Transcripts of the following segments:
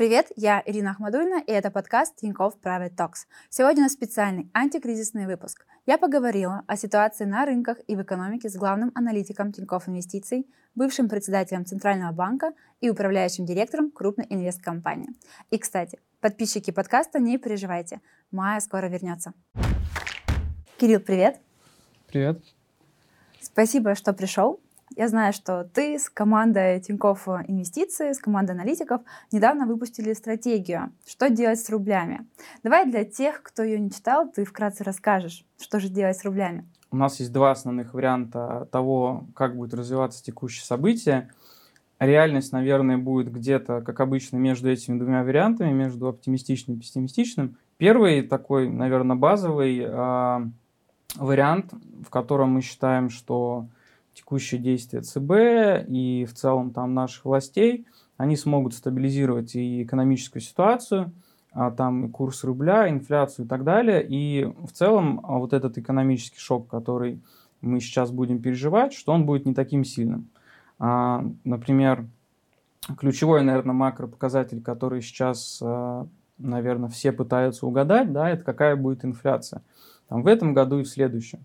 Привет, я Ирина Ахмадульна, и это подкаст Тинькофф Private Talks. Сегодня у нас специальный антикризисный выпуск. Я поговорила о ситуации на рынках и в экономике с главным аналитиком Тинькофф Инвестиций, бывшим председателем Центрального банка и управляющим директором крупной инвесткомпании. И, кстати, подписчики подкаста, не переживайте, Майя скоро вернется. Кирилл, привет. Привет. Спасибо, что пришел. Я знаю, что ты с командой Тинькофф Инвестиции, с командой аналитиков недавно выпустили стратегию «Что делать с рублями?». Давай для тех, кто ее не читал, ты вкратце расскажешь, что же делать с рублями. У нас есть два основных варианта того, как будет развиваться текущее событие. Реальность, наверное, будет где-то, как обычно, между этими двумя вариантами, между оптимистичным и пессимистичным. Первый такой, наверное, базовый э, вариант, в котором мы считаем, что текущие действия ЦБ и в целом там наших властей, они смогут стабилизировать и экономическую ситуацию, а там и курс рубля, инфляцию и так далее. И в целом а, вот этот экономический шок, который мы сейчас будем переживать, что он будет не таким сильным. А, например, ключевой, наверное, макропоказатель, который сейчас, наверное, все пытаются угадать, да, это какая будет инфляция там, в этом году и в следующем.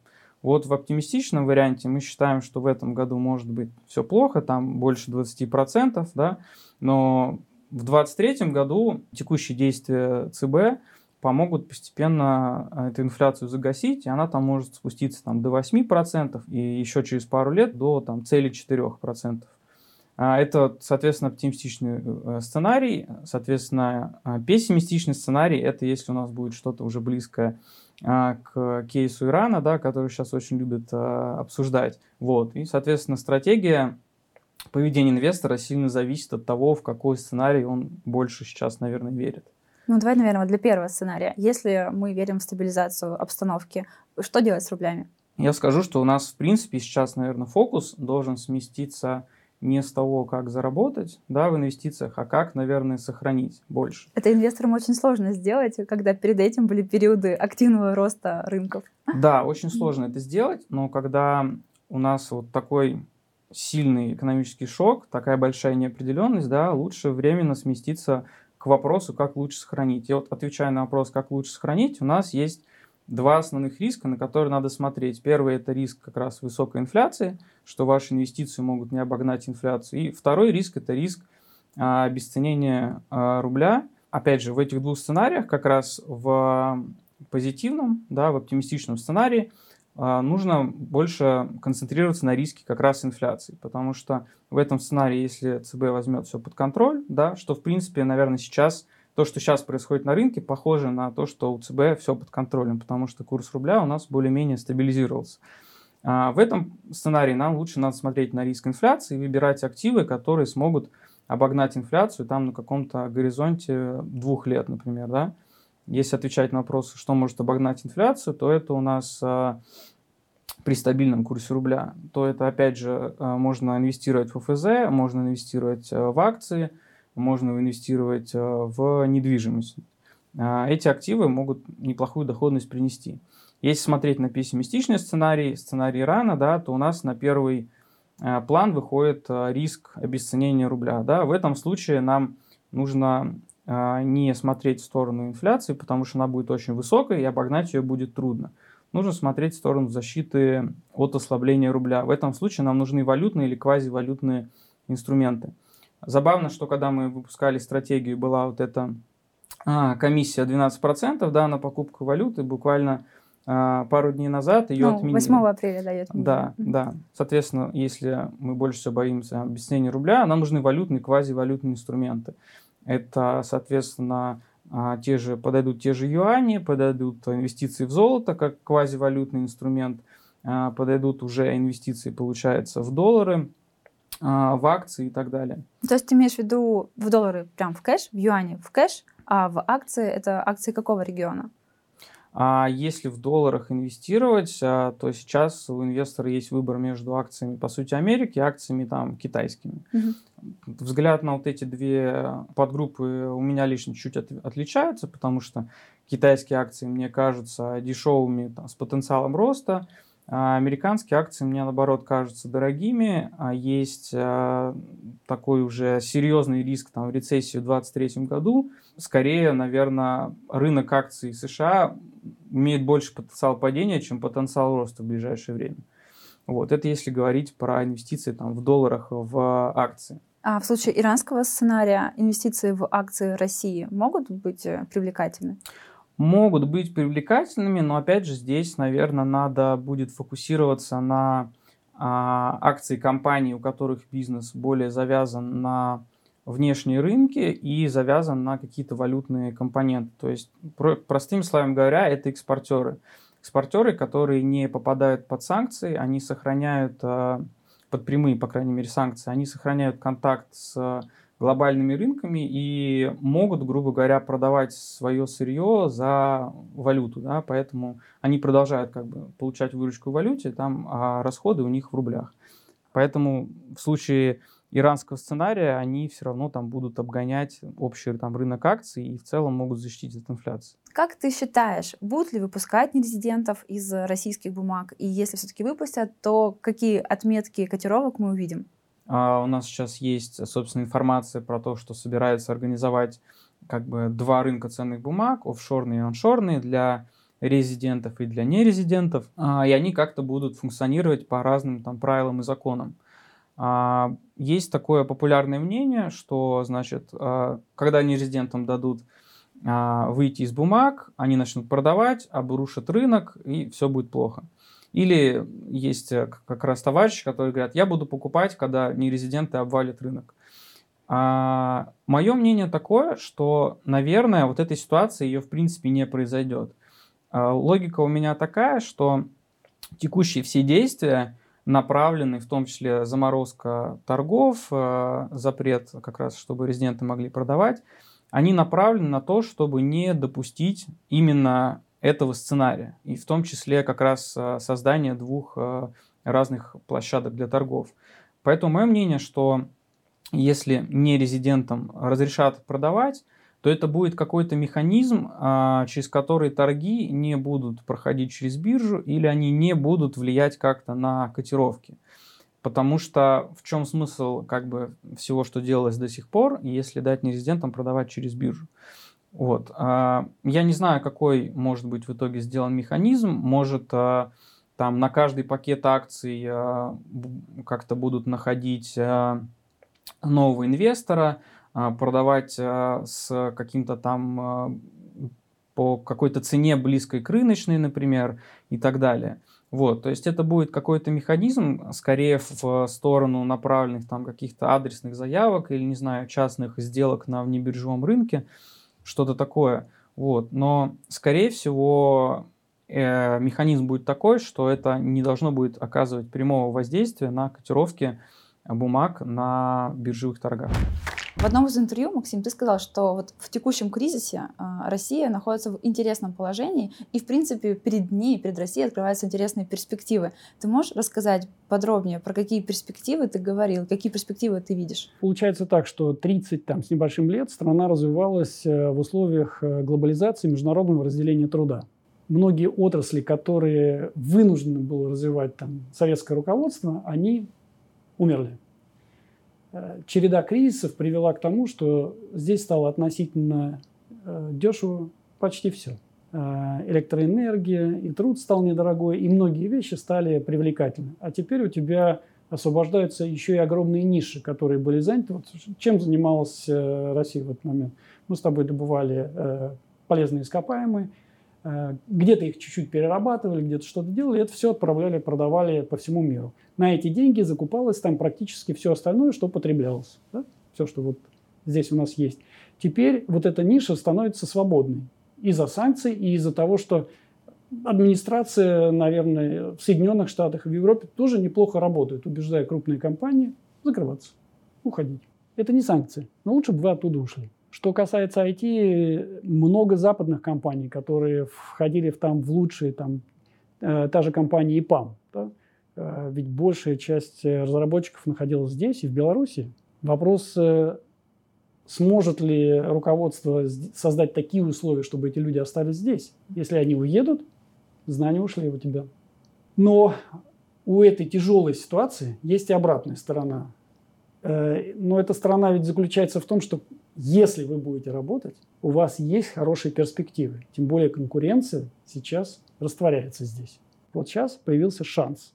Вот в оптимистичном варианте мы считаем, что в этом году может быть все плохо, там больше 20%, да, но в 2023 году текущие действия ЦБ помогут постепенно а, эту инфляцию загасить, и она там может спуститься там, до 8%, и еще через пару лет до там, цели 4%. А, это, соответственно, оптимистичный э, сценарий. Соответственно, а, пессимистичный сценарий – это если у нас будет что-то уже близкое к кейсу Ирана, да, который сейчас очень любят а, обсуждать. Вот. И, соответственно, стратегия поведения инвестора сильно зависит от того, в какой сценарий он больше сейчас, наверное, верит. Ну, давай, наверное, для первого сценария. Если мы верим в стабилизацию обстановки, что делать с рублями? Я скажу, что у нас, в принципе, сейчас, наверное, фокус должен сместиться не с того, как заработать да, в инвестициях, а как, наверное, сохранить больше. Это инвесторам очень сложно сделать, когда перед этим были периоды активного роста рынков. Да, очень сложно это сделать, но когда у нас вот такой сильный экономический шок, такая большая неопределенность, да, лучше временно сместиться к вопросу, как лучше сохранить. И вот отвечая на вопрос, как лучше сохранить, у нас есть два основных риска, на которые надо смотреть. Первый – это риск как раз высокой инфляции, что ваши инвестиции могут не обогнать инфляцию. И второй риск – это риск а, обесценения а, рубля. Опять же, в этих двух сценариях, как раз в позитивном, да, в оптимистичном сценарии, а, нужно больше концентрироваться на риске как раз инфляции, потому что в этом сценарии, если ЦБ возьмет все под контроль, да, что в принципе, наверное, сейчас то, что сейчас происходит на рынке, похоже на то, что у ЦБ все под контролем, потому что курс рубля у нас более-менее стабилизировался. А в этом сценарии нам лучше надо смотреть на риск инфляции и выбирать активы, которые смогут обогнать инфляцию там на каком-то горизонте двух лет, например. Да? Если отвечать на вопрос, что может обогнать инфляцию, то это у нас а, при стабильном курсе рубля, то это опять же а, можно инвестировать в ФЗ, можно инвестировать а, в акции – можно инвестировать э, в недвижимость. А, эти активы могут неплохую доходность принести. Если смотреть на пессимистичный сценарий, сценарий Ирана, да, то у нас на первый э, план выходит э, риск обесценения рубля. Да. В этом случае нам нужно не смотреть в сторону инфляции, потому что она будет очень высокой, и обогнать ее будет трудно. Нужно смотреть в сторону защиты от ослабления рубля. В этом случае нам нужны валютные или квазивалютные инструменты. Забавно, что когда мы выпускали стратегию, была вот эта а, комиссия 12% да, на покупку валюты, буквально а, пару дней назад ее ну, отменили. 8 апреля дает. Да, да. Соответственно, если мы больше всего боимся обесценения рубля, нам нужны валютные, квазивалютные инструменты. Это, соответственно, а, те же, подойдут те же юани, подойдут инвестиции в золото как квазивалютный инструмент, а, подойдут уже инвестиции, получается, в доллары, в акции и так далее. То есть ты имеешь в виду в доллары прям в кэш, в юане в кэш, а в акции это акции какого региона? А если в долларах инвестировать, а, то сейчас у инвестора есть выбор между акциями, по сути, Америки и акциями там китайскими. Угу. Взгляд на вот эти две подгруппы у меня лично чуть от, отличается, потому что китайские акции мне кажутся дешевыми там, с потенциалом роста, А американские акции мне, наоборот, кажутся дорогими. А есть а, такой уже серьезный риск там, в рецессию в 2023 году. Скорее, наверное, рынок акций США имеет больше потенциал падения, чем потенциал роста в ближайшее время. Вот. Это если говорить про инвестиции там, в долларах в акции. А в случае иранского сценария инвестиции в акции России могут быть э, привлекательны? Могут быть привлекательными, но опять же здесь, наверное, надо будет фокусироваться на а, акции компаний, у которых бизнес более завязан на внешние рынки и завязан на какие-то валютные компоненты. То есть, про, простыми словами говоря, это экспортеры. Экспортеры, которые не попадают под санкции, они сохраняют, а, под прямые, по крайней мере, санкции, они сохраняют контакт с глобальными рынками и могут, грубо говоря, продавать свое сырье за валюту, да, поэтому они продолжают как бы получать выручку в валюте, там, а расходы у них в рублях. Поэтому в случае иранского сценария они все равно там будут обгонять общий там, рынок акций и в целом могут защитить от инфляции. Как ты считаешь, будут ли выпускать нерезидентов из российских бумаг? И если все-таки выпустят, то какие отметки котировок мы увидим? А у нас сейчас есть, собственно, информация про то, что собирается организовать как бы два рынка ценных бумаг, офшорные и оншорные, для резидентов и для нерезидентов, а, и они как-то будут функционировать по разным там правилам и законам. А, есть такое популярное мнение, что, значит, когда нерезидентам дадут выйти из бумаг, они начнут продавать, обрушат рынок, и все будет плохо. Или есть э, как раз товарищи, которые говорят, я буду покупать, когда нерезиденты обвалят рынок. А мое мнение такое, что, наверное, вот этой ситуации ее в принципе не произойдет. А логика у меня такая, что текущие все действия направлены, в том числе заморозка торгов, э, запрет как раз, чтобы резиденты могли продавать, они направлены на то, чтобы не допустить именно этого сценария. И в том числе как раз э, создание двух э, разных площадок для торгов. Поэтому мое мнение, что если не резидентам разрешат продавать, то это будет какой-то механизм, а, через который торги не будут проходить через биржу или они не будут влиять как-то на котировки. Потому что в чем смысл как бы всего, что делалось до сих пор, если дать нерезидентам продавать через биржу? Вот. А, я не знаю, какой может быть в итоге сделан механизм. Может, а, там на каждый пакет акций а, как-то будут находить нового инвестора, продавать с каким-то там по какой-то цене близкой к рыночной, например, и так далее. Вот, то есть это будет какой-то механизм, скорее в сторону направленных там каких-то адресных заявок или, не знаю, частных сделок на внебиржевом рынке, что-то такое. Вот. Но, скорее всего, э, механизм будет такой, что это не должно будет оказывать прямого воздействия на котировки бумаг на биржевых торгах. В одном из интервью, Максим, ты сказал, что вот в текущем кризисе э, Россия находится в интересном положении, и, в принципе, перед ней, перед Россией открываются интересные перспективы. Ты можешь рассказать подробнее, про какие перспективы ты говорил, какие перспективы ты видишь? Получается так, что 30 там, с небольшим лет страна развивалась э, в условиях э, глобализации международного разделения труда многие отрасли, которые вынуждены было развивать там, советское руководство, они умерли. Э, череда кризисов привела к тому, что здесь стало относительно э, дешево почти все. Э, электроэнергия и труд стал недорогой, и многие вещи стали привлекательны. А теперь у тебя освобождаются еще и огромные ниши, которые были заняты. Вот чем занималась Россия в этот момент? Мы с тобой добывали полезные ископаемые, где-то их чуть-чуть перерабатывали, где-то что-то делали, это все отправляли, продавали по всему миру на эти деньги закупалось там практически все остальное, что потреблялось. Да? Все, что вот здесь у нас есть. Теперь вот эта ниша становится свободной из-за санкций и из-за того, что администрация, наверное, в Соединенных Штатах и в Европе тоже неплохо работает, убеждая крупные компании закрываться, уходить. Это не санкции, но лучше бы вы оттуда ушли. Что касается IT, много западных компаний, которые входили в, там, в лучшие, там, э, та же компания EPAM, да, Э, ведь большая часть э, разработчиков находилась здесь и в Беларуси. Вопрос, э, сможет ли руководство создать такие условия, чтобы эти люди остались здесь. Если они уедут, знания ушли у тебя. Но у этой тяжелой ситуации есть и обратная сторона. Э, но эта сторона ведь заключается в том, что если вы будете работать, у вас есть хорошие перспективы. Тем более конкуренция сейчас растворяется здесь. Вот сейчас появился шанс,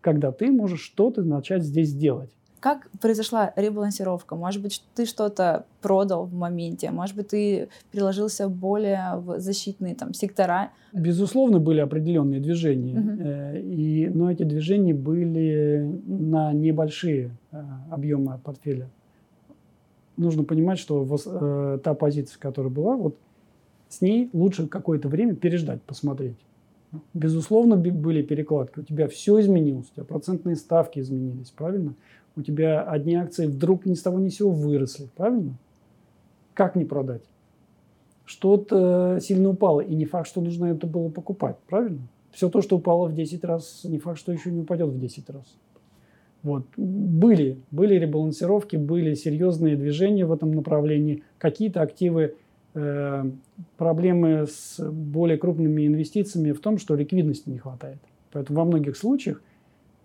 когда ты можешь что-то начать здесь делать. Как произошла ребалансировка? Может быть, ты что-то продал в моменте? Может быть, ты приложился более в защитные там, сектора? Безусловно, были определенные движения. Угу. И, но эти движения были на небольшие э, объемы портфеля. Нужно понимать, что э, та позиция, которая была, вот с ней лучше какое-то время переждать, посмотреть. Безусловно, были перекладки. У тебя все изменилось, у тебя процентные ставки изменились, правильно? у тебя одни акции вдруг ни с того ни с сего выросли, правильно? Как не продать? Что-то сильно упало, и не факт, что нужно это было покупать, правильно? Все то, что упало в 10 раз, не факт, что еще не упадет в 10 раз. Вот. Были, были ребалансировки, были серьезные движения в этом направлении. Какие-то активы, э, проблемы с более крупными инвестициями в том, что ликвидности не хватает. Поэтому во многих случаях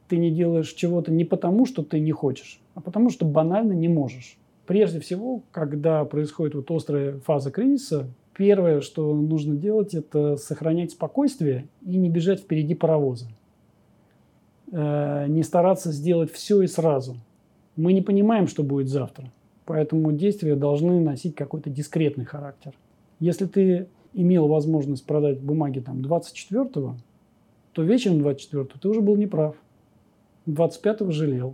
ты не делаешь чего-то не потому, что ты не хочешь, а потому, что банально не можешь. Прежде всего, когда происходит вот острая фаза кризиса, первое, что нужно делать, это сохранять спокойствие и не бежать впереди паровоза. Э, не стараться сделать все и сразу. Мы не понимаем, что будет завтра, поэтому действия должны носить какой-то дискретный характер. Если ты имел возможность продать бумаги там 24-го, то вечером 24-го ты уже был неправ. 25-го жалел.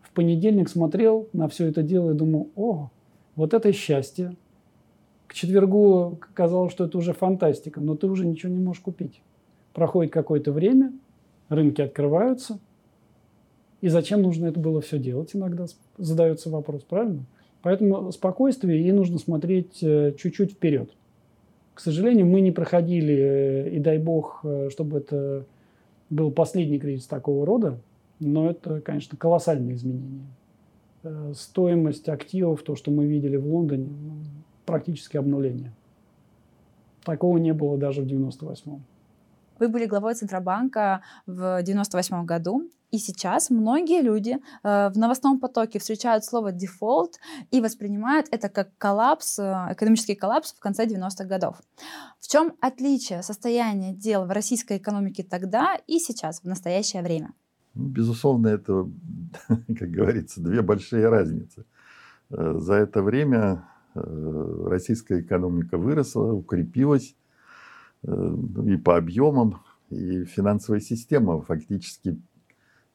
В понедельник смотрел на все это дело и думал, о, вот это счастье. К четвергу казалось, что это уже фантастика, но ты уже ничего не можешь купить. Проходит какое-то время, рынки открываются. И зачем нужно это было все делать, иногда задается вопрос, правильно? Поэтому спокойствие и нужно смотреть э, чуть-чуть вперед. К сожалению, мы не проходили, э, и дай бог, э, чтобы это был последний кризис такого рода, но это, конечно, колоссальные изменения. Стоимость активов, то, что мы видели в Лондоне, практически обнуление. Такого не было даже в 98-м. Вы были главой Центробанка в 98 году, и сейчас многие люди э, в новостном потоке встречают слово дефолт и воспринимают это как коллапс, э, экономический коллапс в конце 90-х годов. В чем отличие состояния дел в российской экономике тогда и сейчас, в настоящее время? Ну, безусловно, это, как говорится, две большие разницы. Э, за это время э, российская экономика выросла, укрепилась и по объемам, и финансовая система фактически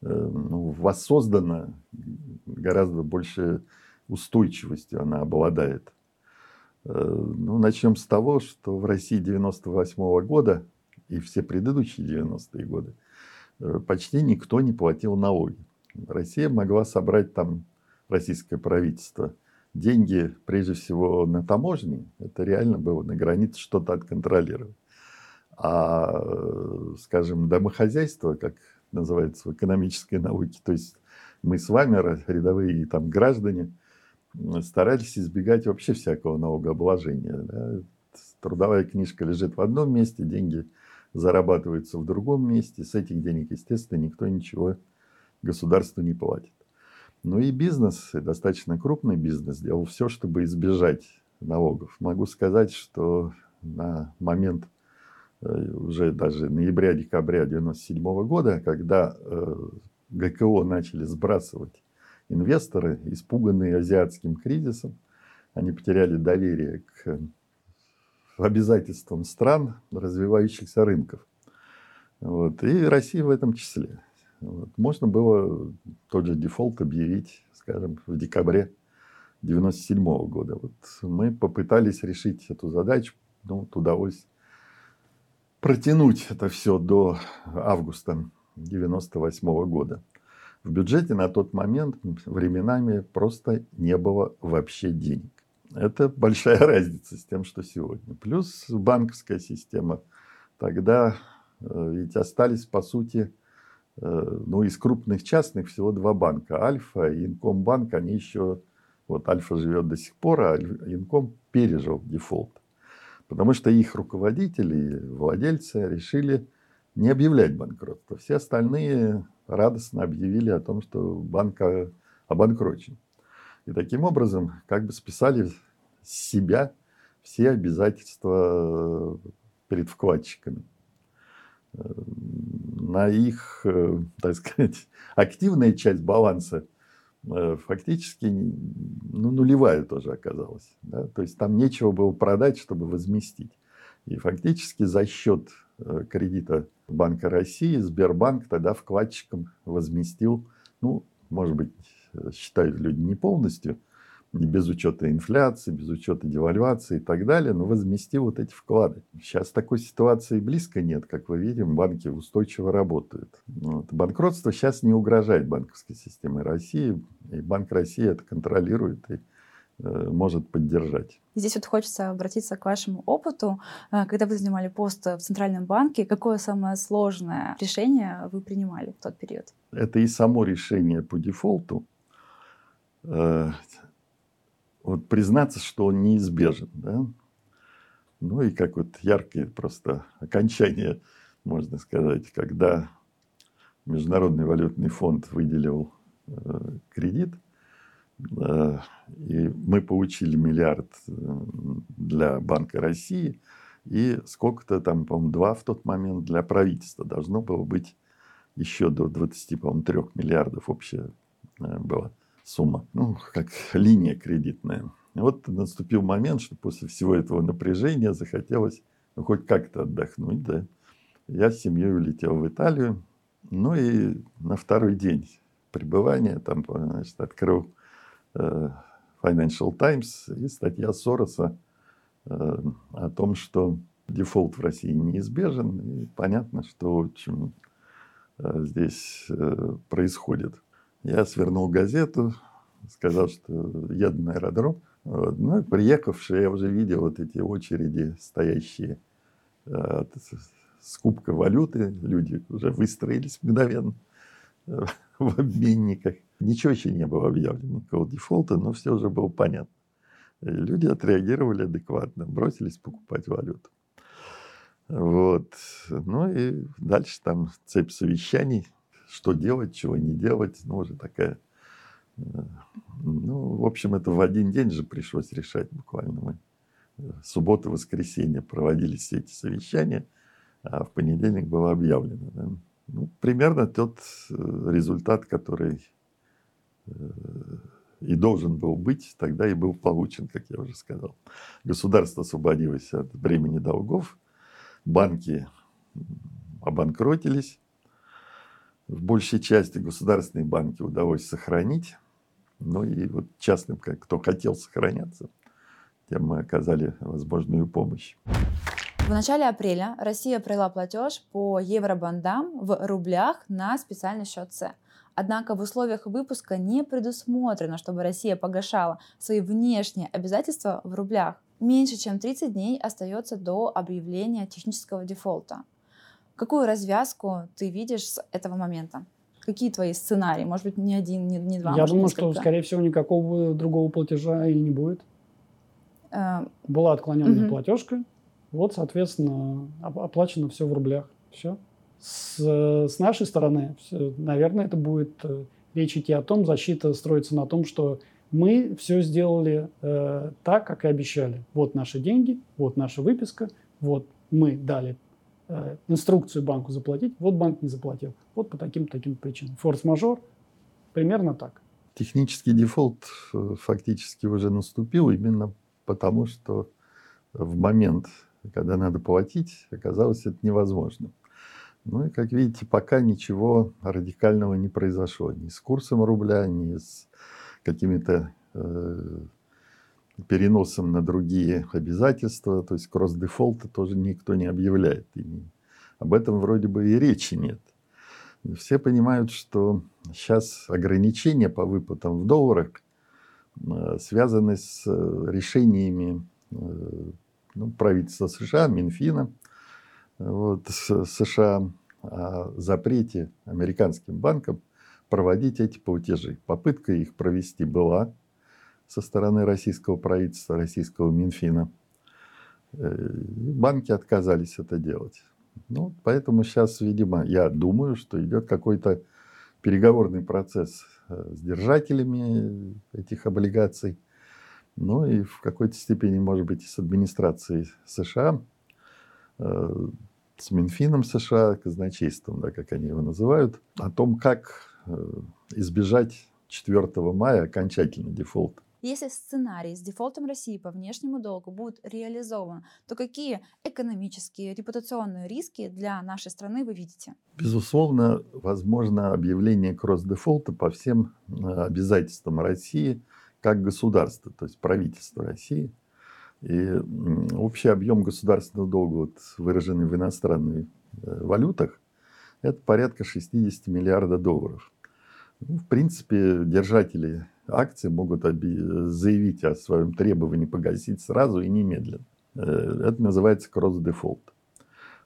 ну, воссоздана гораздо больше устойчивостью она обладает. Ну, начнем с того, что в России 98 -го года и все предыдущие 90-е годы – Э, почти никто не платил налоги. Россия могла собрать там, российское правительство, деньги прежде всего на таможне. Это реально было на границе что-то отконтролировать. А, э, скажем, домохозяйство, как называется в экономической науке, то есть мы с вами, рядовые там граждане, старались избегать вообще всякого налогообложения. Да? Трудовая книжка лежит в одном месте, деньги – зарабатывается в другом месте. С этих денег, естественно, никто ничего государству не платит. Ну и бизнес, достаточно крупный бизнес, делал все, чтобы избежать налогов. Могу сказать, что на момент уже даже ноября-декабря 1997 года, когда э, ГКО начали сбрасывать инвесторы, испуганные азиатским кризисом, они потеряли доверие к обязательствам стран развивающихся рынков. Вот. И России в этом числе. Вот. Можно было тот же дефолт объявить, скажем, в декабре 1997 года. Вот мы попытались решить эту задачу, вот удалось протянуть это все до августа 1998 года. В бюджете на тот момент временами просто не было вообще денег. Это большая разница с тем, что сегодня. Плюс банковская система. Тогда э, ведь остались, по сути, э, ну, из крупных частных всего два банка. Альфа и Инкомбанк, они еще... Вот Альфа живет до сих пор, а Инком пережил дефолт. Потому что их руководители, владельцы решили не объявлять банкротство. Все остальные радостно объявили о том, что банк обанкрочен. И таким образом как бы списали с себя все обязательства перед вкладчиками. На их, так сказать, активная часть баланса Э, фактически ну, нулевая тоже оказалась. Да? То есть там нечего было продать, чтобы возместить. И фактически за счет э, кредита Банка России Сбербанк тогда вкладчикам возместил, ну, может быть, э, считают люди не полностью, без учета инфляции, без учета девальвации и так далее, но возместил вот эти вклады. Сейчас такой ситуации близко нет, как вы видим, банки устойчиво работают. Вот. Банкротство сейчас не угрожает банковской системе России, и Банк России это контролирует и э, может поддержать. Здесь вот хочется обратиться к вашему опыту. Э, когда вы занимали пост в Центральном банке, какое самое сложное решение вы принимали в тот период? Это и само решение по дефолту, э, вот признаться, что он неизбежен. Да? Ну и как вот яркое просто окончание, можно сказать, когда Международный валютный фонд выделил э, кредит, э, и мы получили миллиард э, для Банка России, и сколько-то там, по-моему, два в тот момент для правительства. Должно было быть еще до 20, по-моему, 3 миллиардов общая э, была сумма, ну, как линия кредитная. И вот наступил момент, что после всего этого напряжения захотелось ну, хоть как-то отдохнуть, да. Я с семьей улетел в Италию, ну и на второй день пребывания там, значит, открыл э, Financial Times и статья Сороса э, о том, что дефолт в России неизбежен, и понятно, что в общем, э, здесь э, происходит. Я свернул газету, сказал, что еду на аэродром. Вот. Ну, приехавший, я уже видел вот эти очереди, стоящие э, скупка валюты. Люди уже выстроились мгновенно э, в обменниках. Ничего еще не было объявлено, никакого дефолта, но все уже было понятно. И люди отреагировали адекватно, бросились покупать валюту. Вот. Ну и дальше там цепь совещаний что делать, чего не делать, ну, уже такая... Э, ну, в общем, это в один день же пришлось решать буквально. Мы э, суббота, воскресенье проводились все эти совещания, а в понедельник было объявлено. Да? Ну, примерно тот э, результат, который и должен был быть, тогда и был получен, как я уже сказал. Государство освободилось от бремени долгов, банки обанкротились, в большей части государственные банки удалось сохранить. Ну и вот частным, кто хотел сохраняться, тем мы оказали возможную помощь. В начале апреля Россия провела платеж по евробандам в рублях на специальный счет С. Однако в условиях выпуска не предусмотрено, чтобы Россия погашала свои внешние обязательства в рублях. Меньше чем 30 дней остается до объявления технического дефолта. Какую развязку ты видишь с этого момента? Какие твои сценарии? Может быть, не один, не, не два? Я думаю, несколько? что, скорее всего, никакого другого платежа или не будет. Э, Была отклоненная угу. платежка. Вот, соответственно, оплачено все в рублях. Все. С, с нашей стороны, все, наверное, это будет э, речь идти о том, защита строится на том, что мы все сделали э, так, как и обещали. Вот наши деньги, вот наша выписка, вот мы дали инструкцию банку заплатить, вот банк не заплатил. Вот по таким-таким причинам. Форс-мажор, примерно так. Технический дефолт э, фактически уже наступил именно потому, что в момент, когда надо платить, оказалось это невозможно. Ну и, как видите, пока ничего радикального не произошло. Ни с курсом рубля, ни с какими-то э, переносом на другие обязательства, то есть кросс-дефолта тоже никто не объявляет. И об этом вроде бы и речи нет. Все понимают, что сейчас ограничения по выплатам в долларах э, связаны с э, решениями э, ну, правительства США, Минфина, вот, США о запрете американским банкам проводить эти платежи. Попытка их провести была – со стороны российского правительства, российского Минфина. Э, банки отказались это делать. Ну, поэтому сейчас, видимо, я думаю, что идет какой-то переговорный процесс э, с держателями этих облигаций. Ну и в какой-то степени, может быть, и с администрацией США, э, с Минфином США, казначейством, да, как они его называют, о том, как избежать 4 мая окончательно дефолта. Если сценарий с дефолтом России по внешнему долгу будет реализован, то какие экономические, репутационные риски для нашей страны вы видите? Безусловно, возможно объявление кросс-дефолта по всем э, обязательствам России как государства, то есть правительства России. И общий объем государственного долга, вот, выраженный в иностранных э, валютах, это порядка 60 миллиардов долларов. Ну, в принципе, держатели акции могут заявить о своем требовании погасить сразу и немедленно. Э, это называется кросс-дефолт.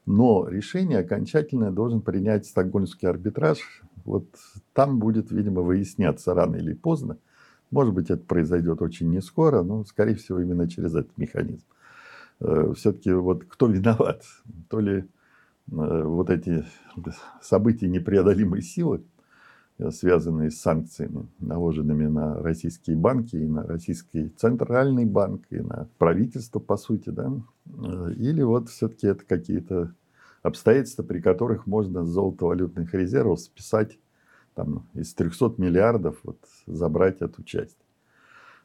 Но решение окончательное должен принять стокгольмский арбитраж. Вот там будет, видимо, выясняться рано или поздно. Может быть, это произойдет очень не скоро, но, скорее всего, именно через этот механизм. Э, Все-таки вот кто виноват? То ли э, вот эти события непреодолимой силы, связанные с санкциями, наложенными на российские банки и на российский центральный банк и на правительство, по сути, да, или вот все-таки это какие-то обстоятельства, при которых можно с золотовалютных резервов списать там, из 300 миллиардов вот, забрать эту часть.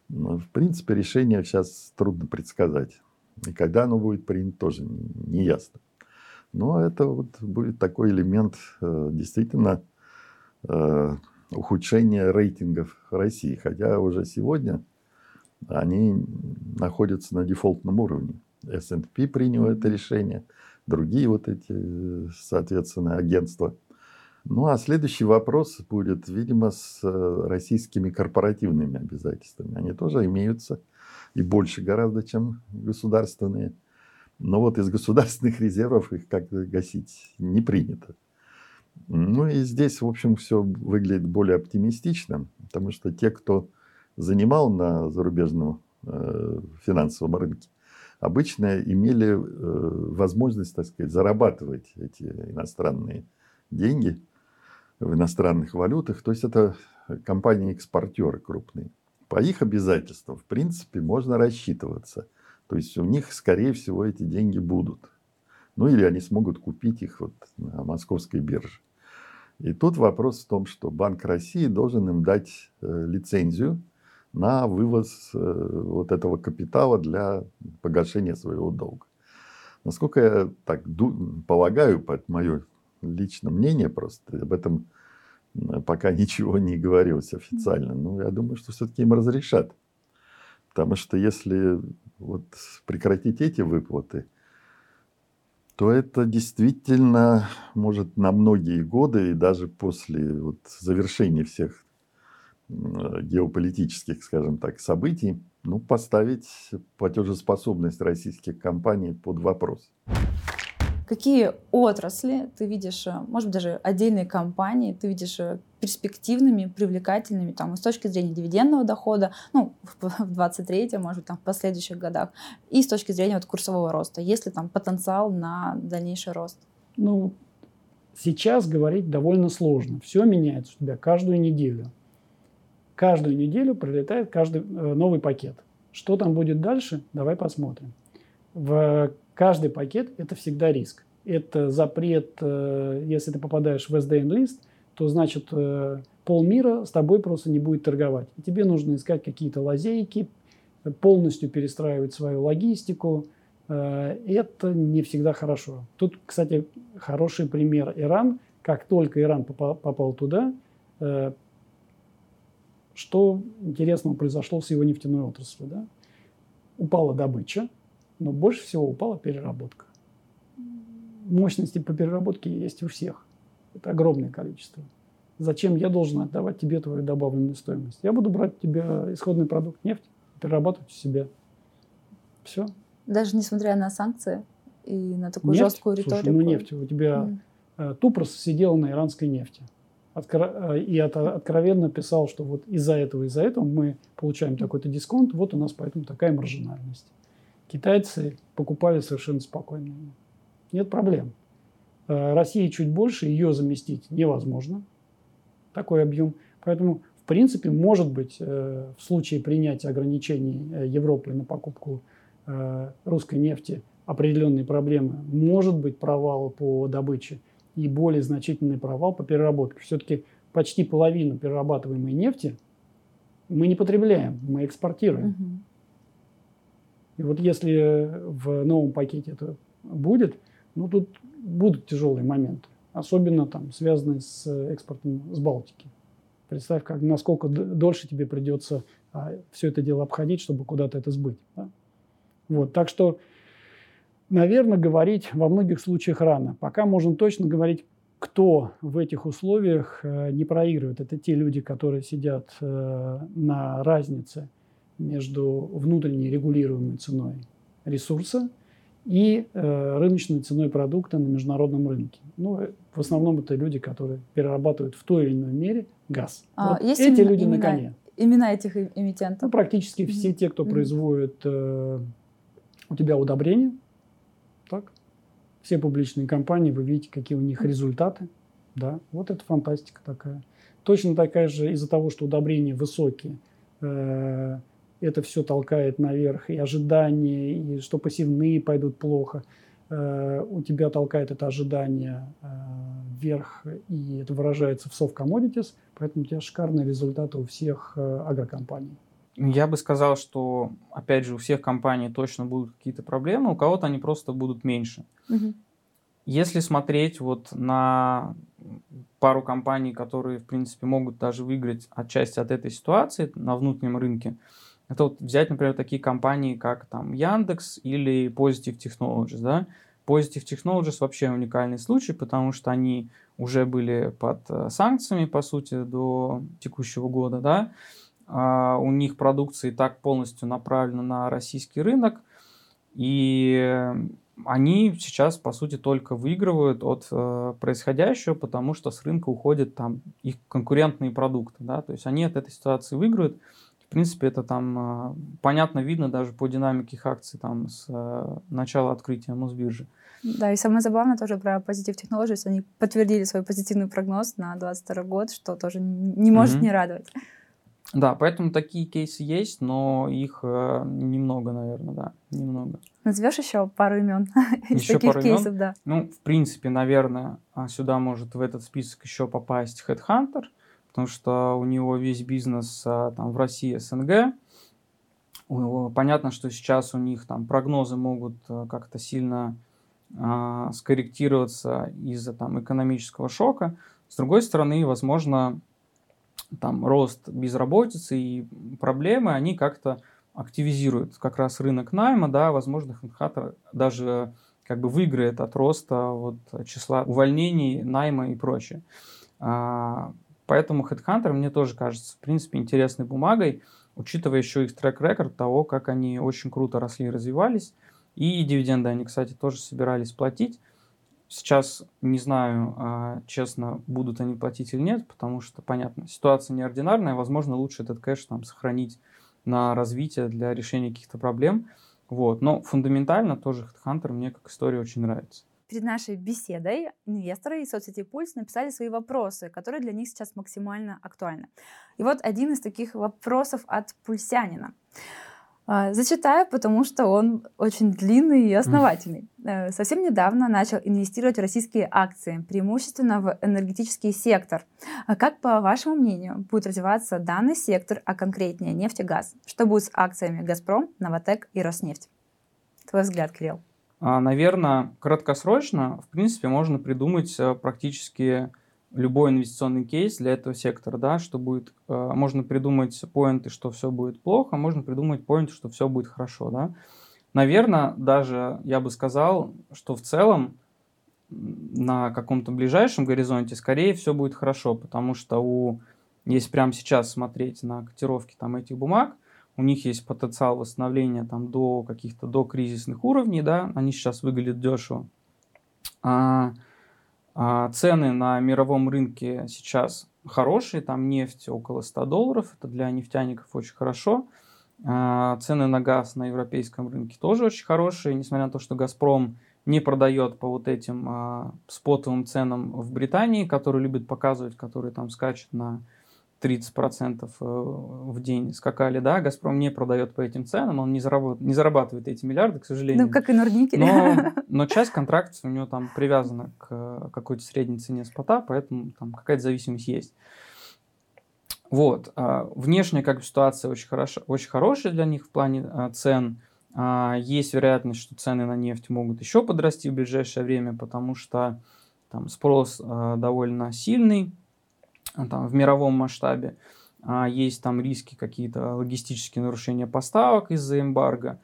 Но, в принципе, решение сейчас трудно предсказать. И когда оно будет принято, тоже не ясно. Но это вот будет такой элемент э, действительно Э, ухудшения рейтингов России, хотя уже сегодня они находятся на дефолтном уровне. S&P принял это решение, другие вот эти, соответственно, агентства. Ну а следующий вопрос будет, видимо, с э, российскими корпоративными обязательствами. Они тоже имеются и больше гораздо, чем государственные. Но вот из государственных резервов их как-то гасить не принято. Ну и здесь, в общем, все выглядит более оптимистично, потому что те, кто занимал на зарубежном э, финансовом рынке, обычно имели э, возможность, так сказать, зарабатывать эти иностранные деньги в иностранных валютах. То есть это компании-экспортеры крупные. По их обязательствам, в принципе, можно рассчитываться. То есть у них, скорее всего, эти деньги будут. Ну или они смогут купить их вот на московской бирже. И тут вопрос в том, что Банк России должен им дать э, лицензию на вывоз э, вот этого капитала для погашения своего долга. Насколько я так полагаю, это мое личное мнение просто, об этом пока ничего не говорилось официально, но я думаю, что все-таки им разрешат. Потому что если вот прекратить эти выплаты, то это действительно может на многие годы и даже после вот завершения всех геополитических, скажем так, событий, ну, поставить платежеспособность российских компаний под вопрос. Какие отрасли ты видишь, э, может быть, даже отдельные компании, ты видишь э, перспективными, привлекательными там, с точки зрения дивидендного дохода, ну, в 23-м, может быть, там, в последующих годах, и с точки зрения вот, курсового роста, есть ли там потенциал на дальнейший рост? Ну, сейчас говорить довольно сложно. Все меняется у тебя каждую неделю. Каждую неделю прилетает каждый э, новый пакет. Что там будет дальше, давай посмотрим. В каждый пакет – это всегда риск. Это запрет, э, если ты попадаешь в SDN-лист, то значит э, полмира с тобой просто не будет торговать. И тебе нужно искать какие-то лазейки, полностью перестраивать свою логистику. Э, это не всегда хорошо. Тут, кстати, хороший пример Иран. Как только Иран попал, туда, что интересного произошло с его нефтяной отраслью? Да? Упала добыча, но больше всего упала переработка. Мощности по переработке есть у всех. Это огромное количество. Зачем я должен отдавать тебе твою добавленную стоимость? Я буду брать тебе исходный продукт нефть, перерабатывать у себя. Все. Даже несмотря на санкции и на такую нефть? жесткую риторику. Слушай, ну нефть, у тебя mm. Тупрос сидел на иранской нефти. Откро... Э, и это откровенно писал, что вот из-за этого, из-за этого мы получаем такой-то дисконт, вот у нас поэтому такая маржинальность. Китайцы покупали совершенно спокойно. Нет проблем. Э, России чуть больше, ее заместить невозможно, такой объем. Поэтому, в принципе, может быть, э, в случае принятия ограничений э, Европы на покупку русской нефти определенные проблемы, может быть провал по добыче и более значительный провал по переработке. Все-таки почти половину перерабатываемой нефти мы не потребляем, мы экспортируем. Угу. И вот если в новом пакете это будет, ну тут будут тяжелые моменты, особенно там связанные с экспортом с Балтики. Представь, как, насколько дольше тебе придется а, все это дело обходить, чтобы куда-то это сбыть. Да? Вот, так что, наверное, говорить во многих случаях рано. Пока можно точно говорить, кто в этих условиях э, не проигрывает. Это те люди, которые сидят э, на разнице между внутренней регулируемой ценой ресурса – и э, рыночной ценой продукта на международном рынке. Ну, э, в основном это люди, которые перерабатывают в той или иной мере газ. А, вот есть эти имена, люди имена, на коне. Имена этих эмитентов? Ну, практически mm-hmm. все те, кто mm-hmm. производит э, у тебя удобрения, так? Все публичные компании, вы видите, какие у них mm-hmm. результаты. Да, вот это фантастика такая. Точно такая же из-за того, что удобрения высокие, э, это все толкает наверх, и ожидания, и что пассивные пойдут плохо. Э, у тебя толкает это ожидание э, вверх, и это выражается в soft commodities, поэтому у тебя шикарные результаты у всех э, агрокомпаний. Я бы сказал, что, опять же, у всех компаний точно будут какие-то проблемы, у кого-то они просто будут меньше. Угу. Если смотреть вот на пару компаний, которые, в принципе, могут даже выиграть отчасти от этой ситуации на внутреннем рынке, это вот взять, например, такие компании, как там Яндекс или Positive Technologies, да. Positive Technologies вообще уникальный случай, потому что они уже были под э, санкциями, по сути, до текущего года, да. А у них продукция и так полностью направлена на российский рынок, и они сейчас, по сути, только выигрывают от э, происходящего, потому что с рынка уходят там их конкурентные продукты, да, то есть они от этой ситуации выигрывают, принципе, это там а, понятно видно даже по динамике их акций там с а, начала открытия Мосбиржи. Да, и самое забавное тоже про Positive Technologies, они подтвердили свой позитивный прогноз на 2022 год, что тоже не может mm-hmm. не радовать. Да, поэтому такие кейсы есть, но их э, немного, наверное, да, немного. Назовешь еще пару имен из таких пару кейсов, имен? да? Ну, в принципе, наверное, сюда может в этот список еще попасть Headhunter, потому что у него весь бизнес а, там, в России, СНГ. Понятно, что сейчас у них там прогнозы могут а, как-то сильно э, скорректироваться из-за там экономического шока. С другой стороны, возможно, там рост безработицы и проблемы, они как-то активизируют как раз рынок найма, да, возможно, Хендхаттер даже как бы выиграет от роста вот, числа увольнений, найма и прочее. Поэтому Headhunter мне тоже кажется, в принципе, интересной бумагой, учитывая еще их трек-рекорд того, как они очень круто росли и развивались. И дивиденды они, кстати, тоже собирались платить. Сейчас не знаю, а, честно, будут они платить или нет, потому что, понятно, ситуация неординарная, возможно, лучше этот кэш там сохранить на развитие для решения каких-то проблем. Вот. Но фундаментально тоже HeadHunter мне как история очень нравится перед нашей беседой инвесторы из соцсети Пульс написали свои вопросы, которые для них сейчас максимально актуальны. И вот один из таких вопросов от пульсянина. А, зачитаю, потому что он очень длинный и основательный. Mm. Совсем недавно начал инвестировать в российские акции, преимущественно в энергетический сектор. А как, по вашему мнению, будет развиваться данный сектор, а конкретнее нефть и газ? Что будет с акциями «Газпром», «Новотек» и «Роснефть»? Твой взгляд, Кирилл. А, Наверное, краткосрочно, в принципе, можно придумать э, практически любой инвестиционный кейс для этого сектора, да, что будет, э, можно придумать поинты, что все будет плохо, можно придумать поинты, что все будет хорошо, да. Наверное, даже я бы сказал, что в целом на каком-то ближайшем горизонте скорее все будет хорошо, потому что у, если прямо сейчас смотреть на котировки там этих бумаг, у них есть потенциал восстановления там до каких-то до кризисных уровней, да, они сейчас выглядят дешево. А, а цены на мировом рынке сейчас хорошие, там нефть около 100 долларов, это для нефтяников очень хорошо. А, цены на газ на европейском рынке тоже очень хорошие, несмотря на то, что «Газпром» не продает по вот этим а, спотовым ценам в Британии, которые любят показывать, которые там скачут на 30% э, в день скакали, да, Газпром не продает по этим ценам, он не, заработ... не зарабатывает эти миллиарды, к сожалению. Ну, как и Норникель. Но, но часть контрактов у него там привязана к какой-то средней цене спота, поэтому там какая-то зависимость есть. Вот. А внешняя как бы ситуация очень, хорошо, очень хорошая для них в плане а, цен. А, есть вероятность, что цены на нефть могут еще подрасти в ближайшее время, потому что там спрос довольно сильный там, в мировом масштабе. Есть там риски какие-то логистические нарушения поставок из-за эмбарго.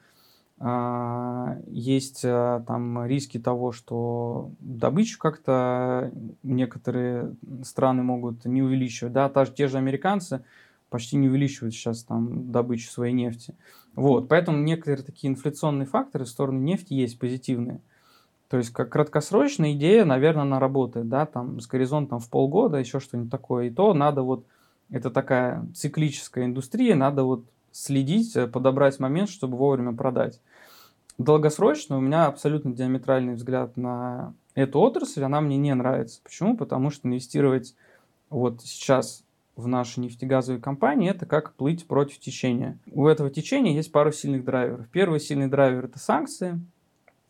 А, есть э, там риски того, что добычу как-то некоторые страны могут не увеличивать. Да, та же, те же американцы почти не увеличивают сейчас там добычу своей нефти. Вот, поэтому некоторые такие инфляционные факторы в сторону нефти есть позитивные. То есть, как краткосрочная идея, наверное, она работает, да, там с горизонтом в полгода, еще что-нибудь такое. И то надо вот, это такая циклическая индустрия, надо вот следить, э, подобрать момент, чтобы вовремя продать. Долгосрочно у меня абсолютно диаметральный взгляд на эту отрасль, она мне не нравится. Почему? Потому что инвестировать вот сейчас в наши нефтегазовые компании это как плыть против течения. У этого течения есть пару сильных драйверов. Первый сильный драйвер это санкции,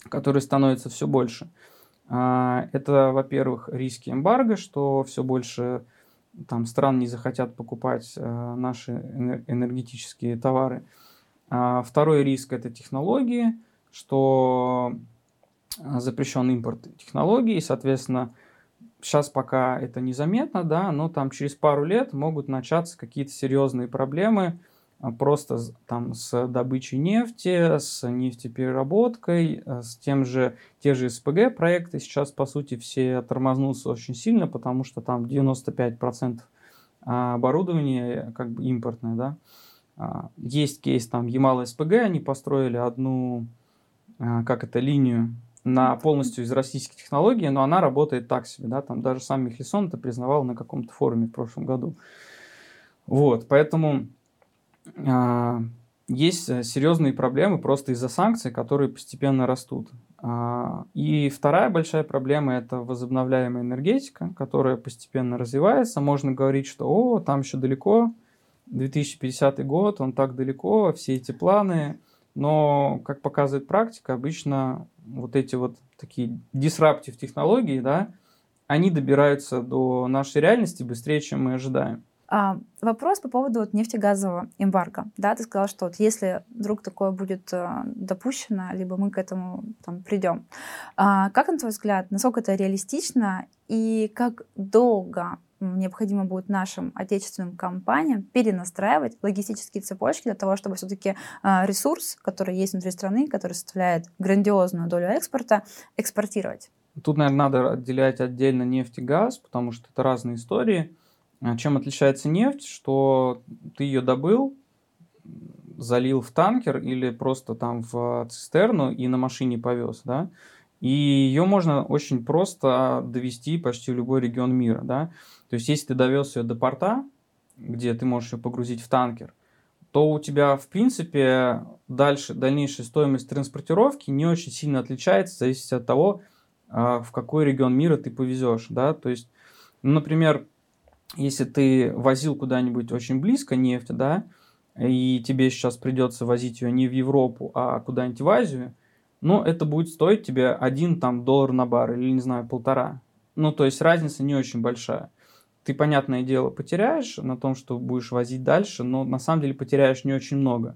которые становятся все больше. А, это, во-первых, риски эмбарго, что все больше там, стран не захотят покупать э, наши энергетические товары. А, второй риск – это технологии – что а, запрещен импорт технологий, и, соответственно, сейчас пока это незаметно, да, но там через пару лет могут начаться какие-то серьезные проблемы просто там с добычей нефти, с нефтепереработкой, а, с тем же, те же СПГ проекты сейчас, по сути, все тормознутся очень сильно, потому что там 95% оборудования как бы импортное, да. Есть кейс там Ямал СПГ, они построили одну а, как это, линию на полностью из российских технологий, но она работает так себе, да, там даже сам Михлисон это признавал на каком-то форуме в прошлом году. Вот, поэтому а, есть серьезные проблемы просто из-за санкций, которые постепенно растут. А, и вторая большая проблема – это возобновляемая энергетика, которая постепенно развивается. Можно говорить, что «О, там еще далеко, 2050 год, он так далеко, все эти планы – но, как показывает практика, обычно вот эти вот такие disruptive технологии, да, они добираются до нашей реальности быстрее, чем мы ожидаем. А, вопрос по поводу вот нефтегазового эмбарго. Да, ты сказал, что вот если вдруг такое будет а, допущено, либо мы к этому там, придем. А, как, на твой взгляд, насколько это реалистично и как долго необходимо будет нашим отечественным компаниям перенастраивать логистические цепочки для того, чтобы все-таки ресурс, который есть внутри страны, который составляет грандиозную долю экспорта, экспортировать. Тут, наверное, надо отделять отдельно нефть и газ, потому что это разные истории. А чем отличается нефть? Что ты ее добыл, залил в танкер или просто там в цистерну и на машине повез, да? И ее можно очень просто довести почти в любой регион мира, да? То есть, если ты довез ее до порта, где ты можешь ее погрузить в танкер, то у тебя, в принципе, дальше, дальнейшая стоимость транспортировки не очень сильно отличается, зависит от того, а, в какой регион мира ты повезешь. Да? То есть, ну, например, если ты возил куда-нибудь очень близко нефть, да, и тебе сейчас придется возить ее не в Европу, а куда-нибудь в Азию, ну, это будет стоить тебе один там доллар на бар или, не знаю, полтора. Ну, то есть разница не очень большая ты, понятное дело, потеряешь на том, что будешь возить дальше, но на самом деле потеряешь не очень много.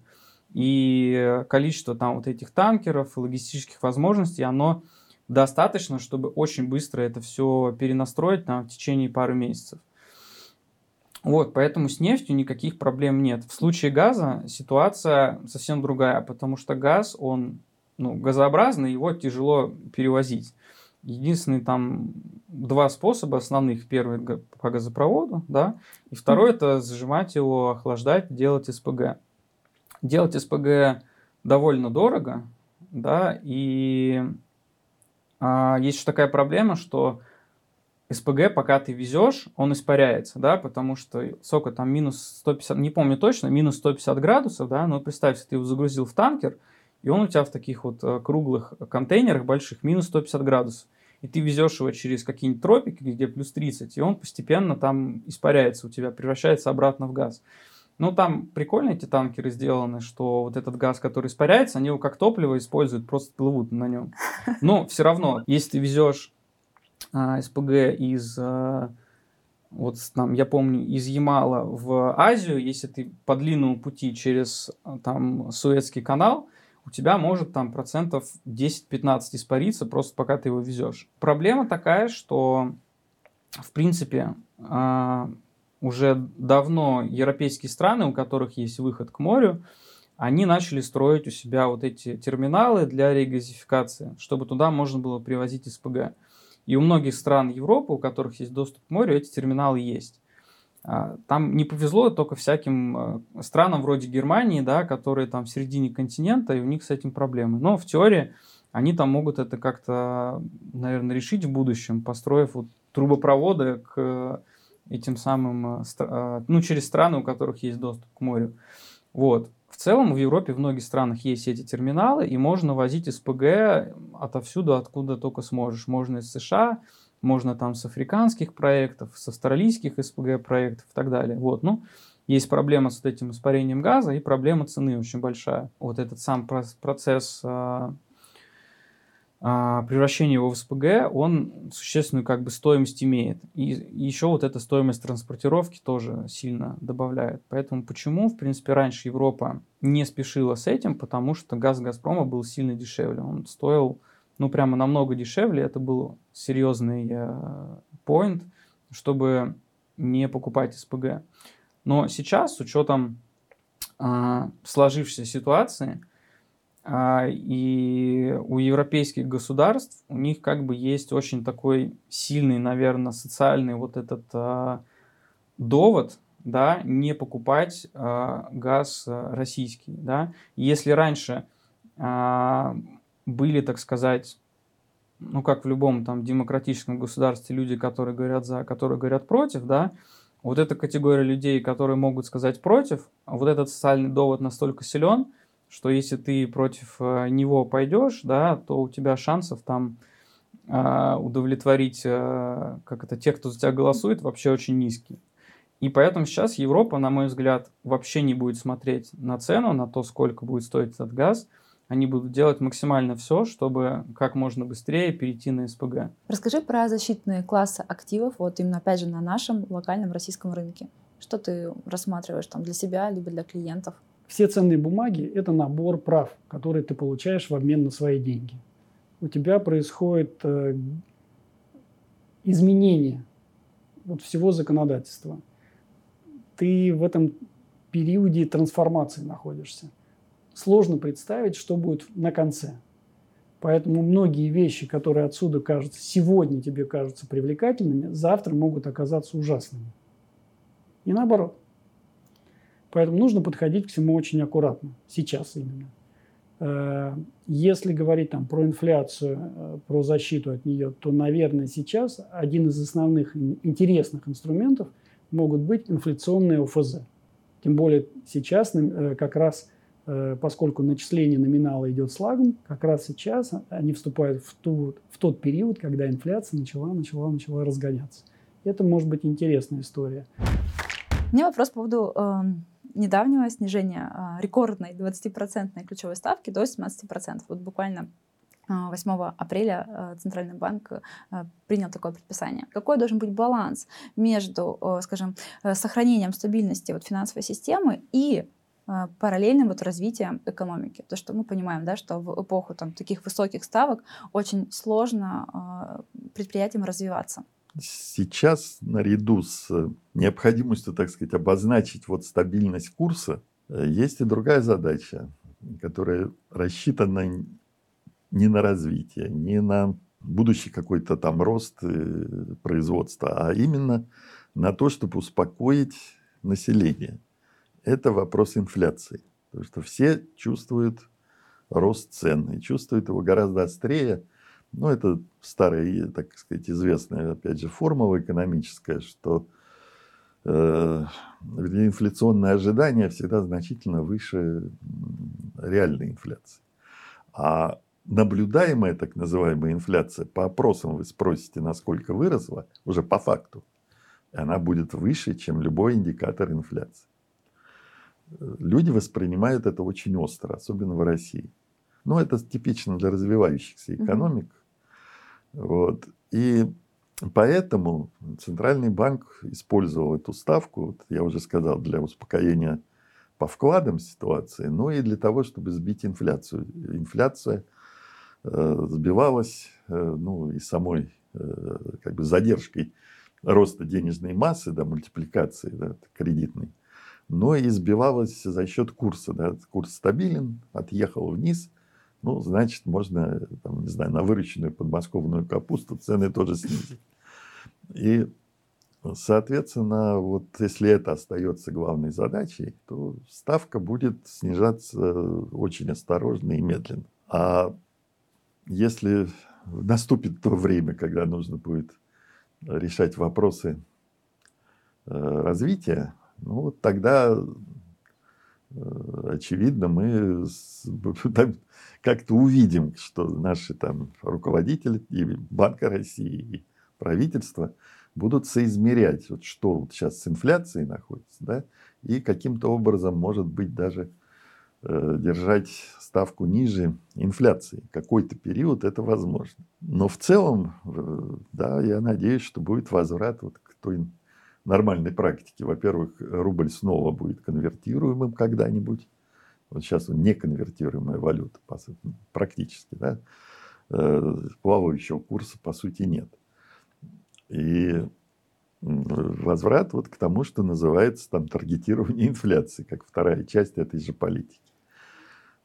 И количество там вот этих танкеров, логистических возможностей, оно достаточно, чтобы очень быстро это все перенастроить там, в течение пары месяцев. Вот, поэтому с нефтью никаких проблем нет. В случае газа ситуация совсем другая, потому что газ, он ну, газообразный, его тяжело перевозить. Единственный там два способа основных. Первый по газопроводу, да, и второй это зажимать его, охлаждать, делать СПГ. Делать СПГ довольно дорого, да, и а, есть еще такая проблема, что СПГ, пока ты везешь, он испаряется, да, потому что сколько там минус 150, не помню точно, минус 150 градусов, да, но представь, ты его загрузил в танкер, и он у тебя в таких вот э, круглых контейнерах больших минус 150 градусов. И ты везешь его через какие-нибудь тропики, где плюс 30, и он постепенно там испаряется у тебя, превращается обратно в газ. Ну, там прикольно эти танкеры сделаны, что вот этот газ, который испаряется, они его как топливо используют, просто плывут на нем. Но все равно, если ты везешь а, СПГ из, а, вот там, я помню, из Ямала в Азию, если ты по длинному пути через а, там Суэцкий канал, у тебя может там процентов 10-15 испариться, просто пока ты его везешь. Проблема такая, что в принципе а, уже давно европейские страны, у которых есть выход к морю, они начали строить у себя вот эти терминалы для регазификации, чтобы туда можно было привозить СПГ. И у многих стран Европы, у которых есть доступ к морю, эти терминалы есть. А, там не повезло только всяким а, странам вроде Германии, да, которые там в середине континента, и у них с этим проблемы. Но в теории они там могут это как-то, наверное, решить в будущем, построив вот трубопроводы к этим самым, э, э, ну, через страны, у которых есть доступ к морю. Вот. В целом в Европе в многих странах есть эти терминалы, и можно возить СПГ отовсюду, откуда только сможешь. Можно из США, можно там с африканских проектов, с австралийских СПГ проектов и так далее. Вот, ну, есть проблема с этим испарением газа и проблема цены очень большая. Вот этот сам процесс а, превращение его в СПГ, он существенную как бы стоимость имеет. И, еще вот эта стоимость транспортировки тоже сильно добавляет. Поэтому почему, в принципе, раньше Европа не спешила с этим, потому что газ Газпрома был сильно дешевле. Он стоил, ну, прямо намного дешевле. Это был серьезный поинт, э, чтобы не покупать СПГ. Но сейчас, с учетом э, сложившейся ситуации, а, и у европейских государств у них как бы есть очень такой сильный, наверное, социальный вот этот а, довод, да, не покупать а, газ российский, да. Если раньше были, так сказать, ну как в любом там демократическом государстве люди, которые говорят за, которые говорят против, да, вот эта категория людей, которые могут сказать против, вот этот социальный довод настолько силен, что если ты против э, него пойдешь, да, то у тебя шансов там э, удовлетворить, э, как это, тех, кто за тебя голосует, вообще очень низкий. И поэтому сейчас Европа, на мой взгляд, вообще не будет смотреть на цену, на то, сколько будет стоить этот газ. Они будут делать максимально все, чтобы как можно быстрее перейти на СПГ. Расскажи про защитные классы активов, вот именно опять же на нашем локальном российском рынке. Что ты рассматриваешь там для себя, либо для клиентов? Все ценные бумаги – это набор прав, которые ты получаешь в обмен на свои деньги. У тебя происходит э, изменение вот всего законодательства. Ты в этом периоде трансформации находишься. Сложно представить, что будет на конце. Поэтому многие вещи, которые отсюда кажутся, сегодня тебе кажутся привлекательными, завтра могут оказаться ужасными. И наоборот. Поэтому нужно подходить к всему очень аккуратно, сейчас именно. Э, если говорить там, про инфляцию, э, про защиту от нее, то, наверное, сейчас один из основных интересных инструментов могут быть инфляционные ОФЗ. Тем более сейчас э, как раз, поскольку начисление номинала идет с лагом, как раз сейчас они вступают в, ту, в тот период, когда инфляция начала, начала, начала разгоняться. Это может быть интересная история. У меня вопрос по поводу эм, недавнего снижения а, рекордной 20% ключевой ставки до 17%. Вот буквально 8 а, апреля а, Центральный банк принял такое предписание. Какой должен быть баланс между, скажем, сохранением стабильности вот финансовой системы и параллельным вот развитием экономики. То, что мы понимаем, да, что в эпоху там, таких высоких ставок очень сложно предприятиям развиваться сейчас наряду с необходимостью, так сказать, обозначить вот стабильность курса, э, есть и другая задача, которая рассчитана не на развитие, не на будущий какой-то там рост э, производства, а именно на то, чтобы успокоить население. Это вопрос инфляции. Потому что все чувствуют рост цен и чувствуют его гораздо острее, ну, это старая, так сказать, известная, опять же, формула экономическая, что э, инфляционные ожидания всегда значительно выше реальной инфляции. А наблюдаемая так называемая инфляция, по опросам вы спросите, насколько выросла, уже по факту, она будет выше, чем любой индикатор инфляции. Люди воспринимают это очень остро, особенно в России. Ну, это типично для развивающихся экономик. Вот. И поэтому Центральный банк использовал эту ставку, вот я уже сказал, для успокоения по вкладам ситуации, но и для того, чтобы сбить инфляцию. Инфляция э, сбивалась э, ну, и самой э, как бы задержкой роста денежной массы, да, мультипликации да, кредитной, но и сбивалась за счет курса. Да. Курс стабилен, отъехал вниз, ну, значит, можно, там, не знаю, на выращенную подмосковную капусту цены тоже снизить. И Соответственно, вот если это остается главной задачей, то ставка будет снижаться очень осторожно и медленно. А если наступит то время, когда нужно будет решать вопросы э, развития, ну вот тогда, очевидно, мы как-то увидим, что наши там руководители и Банка России, и правительство – будут соизмерять, вот что вот сейчас с инфляцией находится, да, и каким-то образом, может быть, даже э, держать ставку ниже инфляции. Какой-то период это возможно. Но в целом, э, да, я надеюсь, что будет возврат вот к той нормальной практике. Во-первых, рубль снова будет конвертируемым когда-нибудь. Вот сейчас он неконвертируемая валюта, по сути, практически, да. Э, плавающего курса, по сути, нет. И возврат вот к тому, что называется там таргетирование инфляции, как вторая часть этой же политики.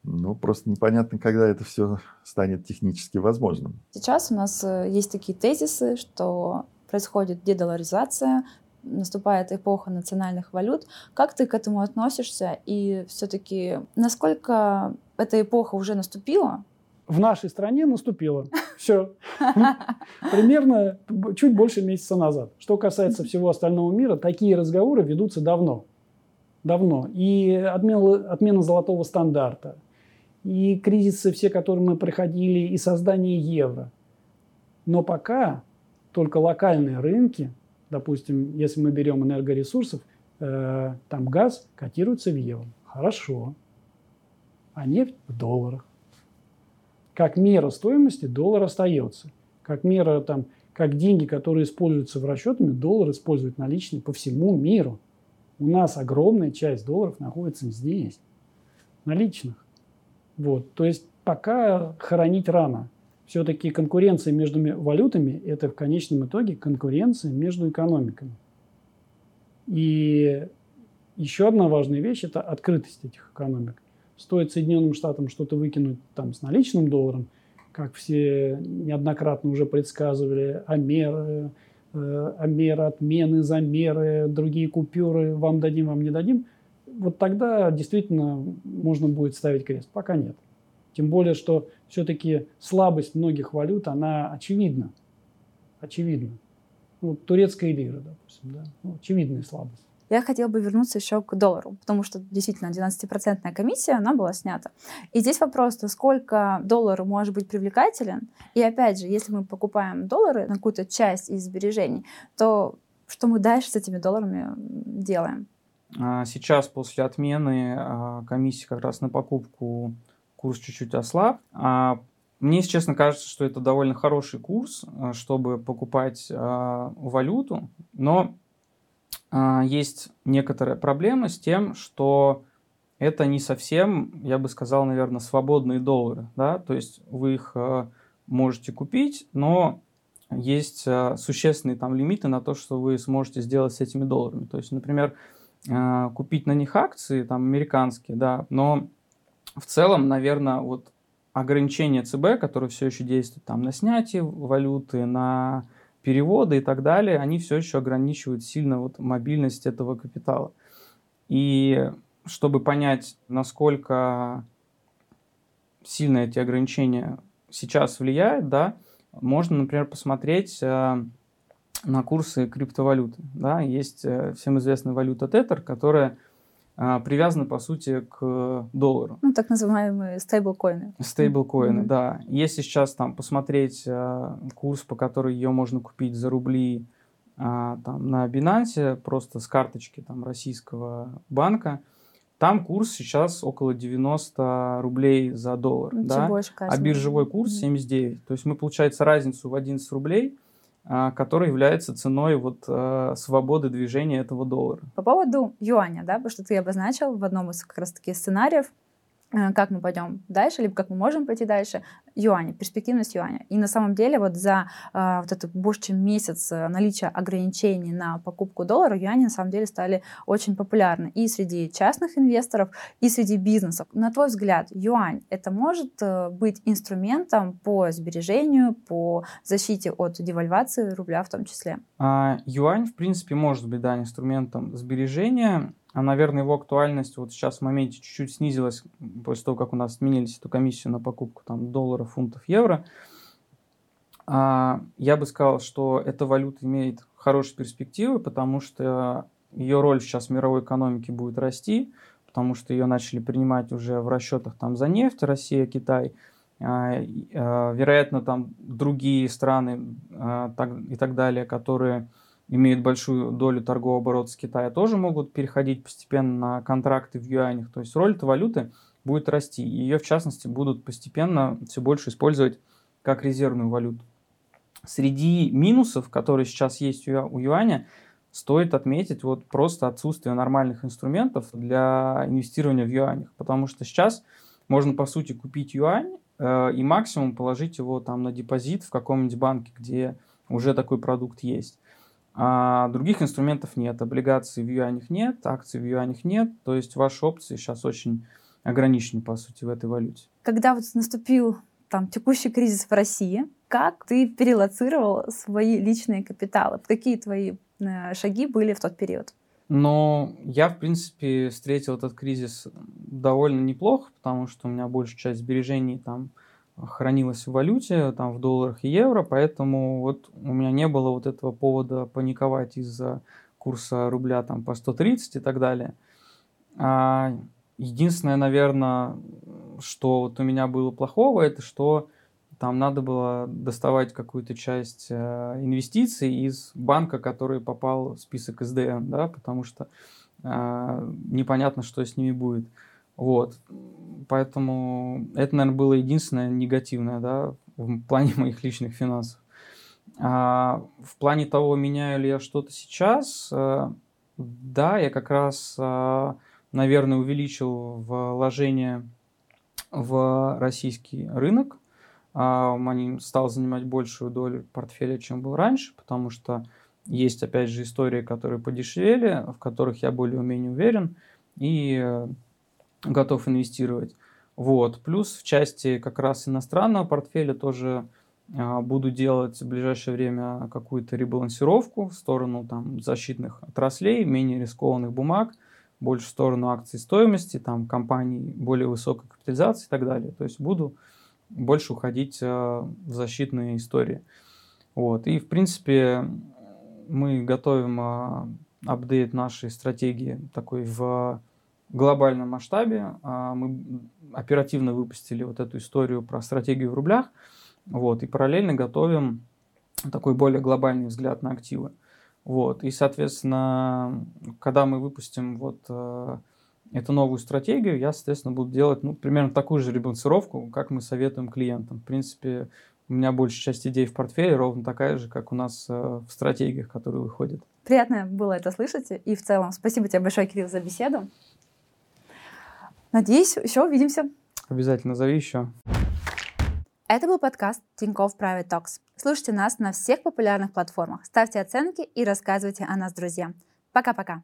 Ну, просто непонятно, когда это все станет технически возможным. Сейчас у нас э, есть такие тезисы, что происходит дедоларизация, наступает эпоха национальных валют. Как ты к этому относишься? И все-таки насколько эта эпоха уже наступила? в нашей стране наступило. Все. Примерно чуть больше месяца назад. Что касается всего остального мира, такие разговоры ведутся давно. Давно. И отмена, отмена золотого стандарта, и кризисы все, которые мы проходили, и создание евро. Но пока только локальные рынки, допустим, если мы берем энергоресурсов, э, там газ котируется в евро. Хорошо. А нефть в долларах как мера стоимости доллар остается. Как мера, там, как деньги, которые используются в расчетами, доллар использует наличные по всему миру. У нас огромная часть долларов находится здесь, наличных. Вот. То есть пока хоронить рано. Все-таки конкуренция между валютами – это в конечном итоге конкуренция между экономиками. И еще одна важная вещь – это открытость этих экономик стоит Соединенным Штатам что-то выкинуть там с наличным долларом, как все неоднократно уже предсказывали, а меры, э, а меры, отмены, замеры, другие купюры, вам дадим, вам не дадим, вот тогда действительно можно будет ставить крест. Пока нет. Тем более, что все-таки слабость многих валют, она очевидна. Очевидна. Ну, турецкая лира, допустим, да? ну, очевидная слабость. Я хотела бы вернуться еще к доллару, потому что действительно 12% комиссия, она была снята. И здесь вопрос, насколько доллар может быть привлекателен. И опять же, если мы покупаем доллары на какую-то часть из сбережений, то что мы дальше с этими долларами делаем? А, сейчас после отмены а, комиссии как раз на покупку курс чуть-чуть ослаб. А мне, если честно, кажется, что это довольно хороший курс, чтобы покупать валюту, но а, есть некоторая проблема с тем, что это не совсем, я бы сказал, наверное, свободные доллары. Да? То есть вы их а, можете купить, но есть а, существенные там лимиты на то, что вы сможете сделать с этими долларами. То есть, например, купить на них акции, там, американские, да, но в целом, наверное, вот ограничения ЦБ, которые все еще действуют там на снятие валюты, на переводы и так далее, они все еще ограничивают сильно вот мобильность этого капитала. И чтобы понять, насколько сильно эти ограничения сейчас влияют, да, можно, например, посмотреть э, на курсы криптовалюты. Да. Есть э, всем известная валюта Tether, которая привязаны, по сути, к доллару. Ну, так называемые стейблкоины. Стейблкоины, mm-hmm. да. Если сейчас там посмотреть а, курс, по которому ее можно купить за рубли а, там, на Binance, просто с карточки там, российского банка, там курс сейчас около 90 рублей за доллар. Ну, да? больше, а биржевой курс 79. То есть мы, получается, разницу в 11 рублей – а, который является ценой вот э, свободы движения этого доллара. По поводу юаня, да, потому что ты обозначил в одном из как раз таки сценариев, как мы пойдем дальше, либо как мы можем пойти дальше, юаня, перспективность юаня. И на самом деле вот за э, вот это больше чем месяц э, наличия ограничений на покупку доллара, юани на самом деле стали очень популярны и среди частных инвесторов, и среди бизнесов. На твой взгляд, юань это может э, быть инструментом по сбережению, по защите от девальвации рубля в том числе? А, юань, в принципе, может быть, да, инструментом сбережения а, наверное, его актуальность вот сейчас в моменте чуть-чуть снизилась после того, как у нас отменились эту комиссию на покупку там, долларов, фунтов, евро. А, я бы сказал, что эта валюта имеет хорошие перспективы, потому что ее роль сейчас в мировой экономике будет расти, потому что ее начали принимать уже в расчетах там за нефть, Россия, Китай. А, а, вероятно, там другие страны а, так, и так далее, которые имеют большую долю торгового оборота с Китая, тоже могут переходить постепенно на контракты в юанях. То есть роль этой валюты будет расти. И ее, в частности, будут постепенно все больше использовать как резервную валюту. Среди минусов, которые сейчас есть у юаня, стоит отметить вот просто отсутствие нормальных инструментов для инвестирования в юанях. Потому что сейчас можно, по сути, купить юань э, и максимум положить его там на депозит в каком-нибудь банке, где уже такой продукт есть. А других инструментов нет, облигаций в юанях нет, акций в юанях нет, то есть ваши опции сейчас очень ограничены, по сути, в этой валюте. Когда вот наступил там текущий кризис в России, как ты перелоцировал свои личные капиталы? Какие твои э, шаги были в тот период? Но я, в принципе, встретил этот кризис довольно неплохо, потому что у меня большая часть сбережений там хранилась в валюте, там в долларах и евро, поэтому вот у меня не было вот этого повода паниковать из-за курса рубля там по 130 и так далее. А единственное, наверное, что вот у меня было плохого, это что там надо было доставать какую-то часть э, инвестиций из банка, который попал в список СДН, да, потому что э, непонятно, что с ними будет. Вот. Поэтому это, наверное, было единственное негативное, да, в плане моих личных финансов. А в плане того, меняю ли я что-то сейчас, э, да, я как раз, э, наверное, увеличил вложение в российский рынок. А, они стал занимать большую долю портфеля, чем был раньше, потому что есть, опять же, истории, которые подешевели, в которых я более-менее уверен. И э, готов инвестировать. Вот. Плюс в части как раз иностранного портфеля тоже а, буду делать в ближайшее время какую-то ребалансировку в сторону там, защитных отраслей, менее рискованных бумаг, больше в сторону акций стоимости, там, компаний более высокой капитализации и так далее. То есть буду больше уходить а, в защитные истории. Вот. И, в принципе, мы готовим а, апдейт нашей стратегии такой в глобальном масштабе. А, мы оперативно выпустили вот эту историю про стратегию в рублях. Вот, и параллельно готовим такой более глобальный взгляд на активы. Вот, и, соответственно, когда мы выпустим вот э, эту новую стратегию, я, соответственно, буду делать ну, примерно такую же ребалансировку, как мы советуем клиентам. В принципе, у меня большая часть идей в портфеле ровно такая же, как у нас э, в стратегиях, которые выходят. Приятно было это слышать. И в целом спасибо тебе большое, Кирилл, за беседу. Надеюсь, еще увидимся. Обязательно зови еще. Это был подкаст Тинькофф Private Talks. Слушайте нас на всех популярных платформах, ставьте оценки и рассказывайте о нас друзьям. Пока-пока.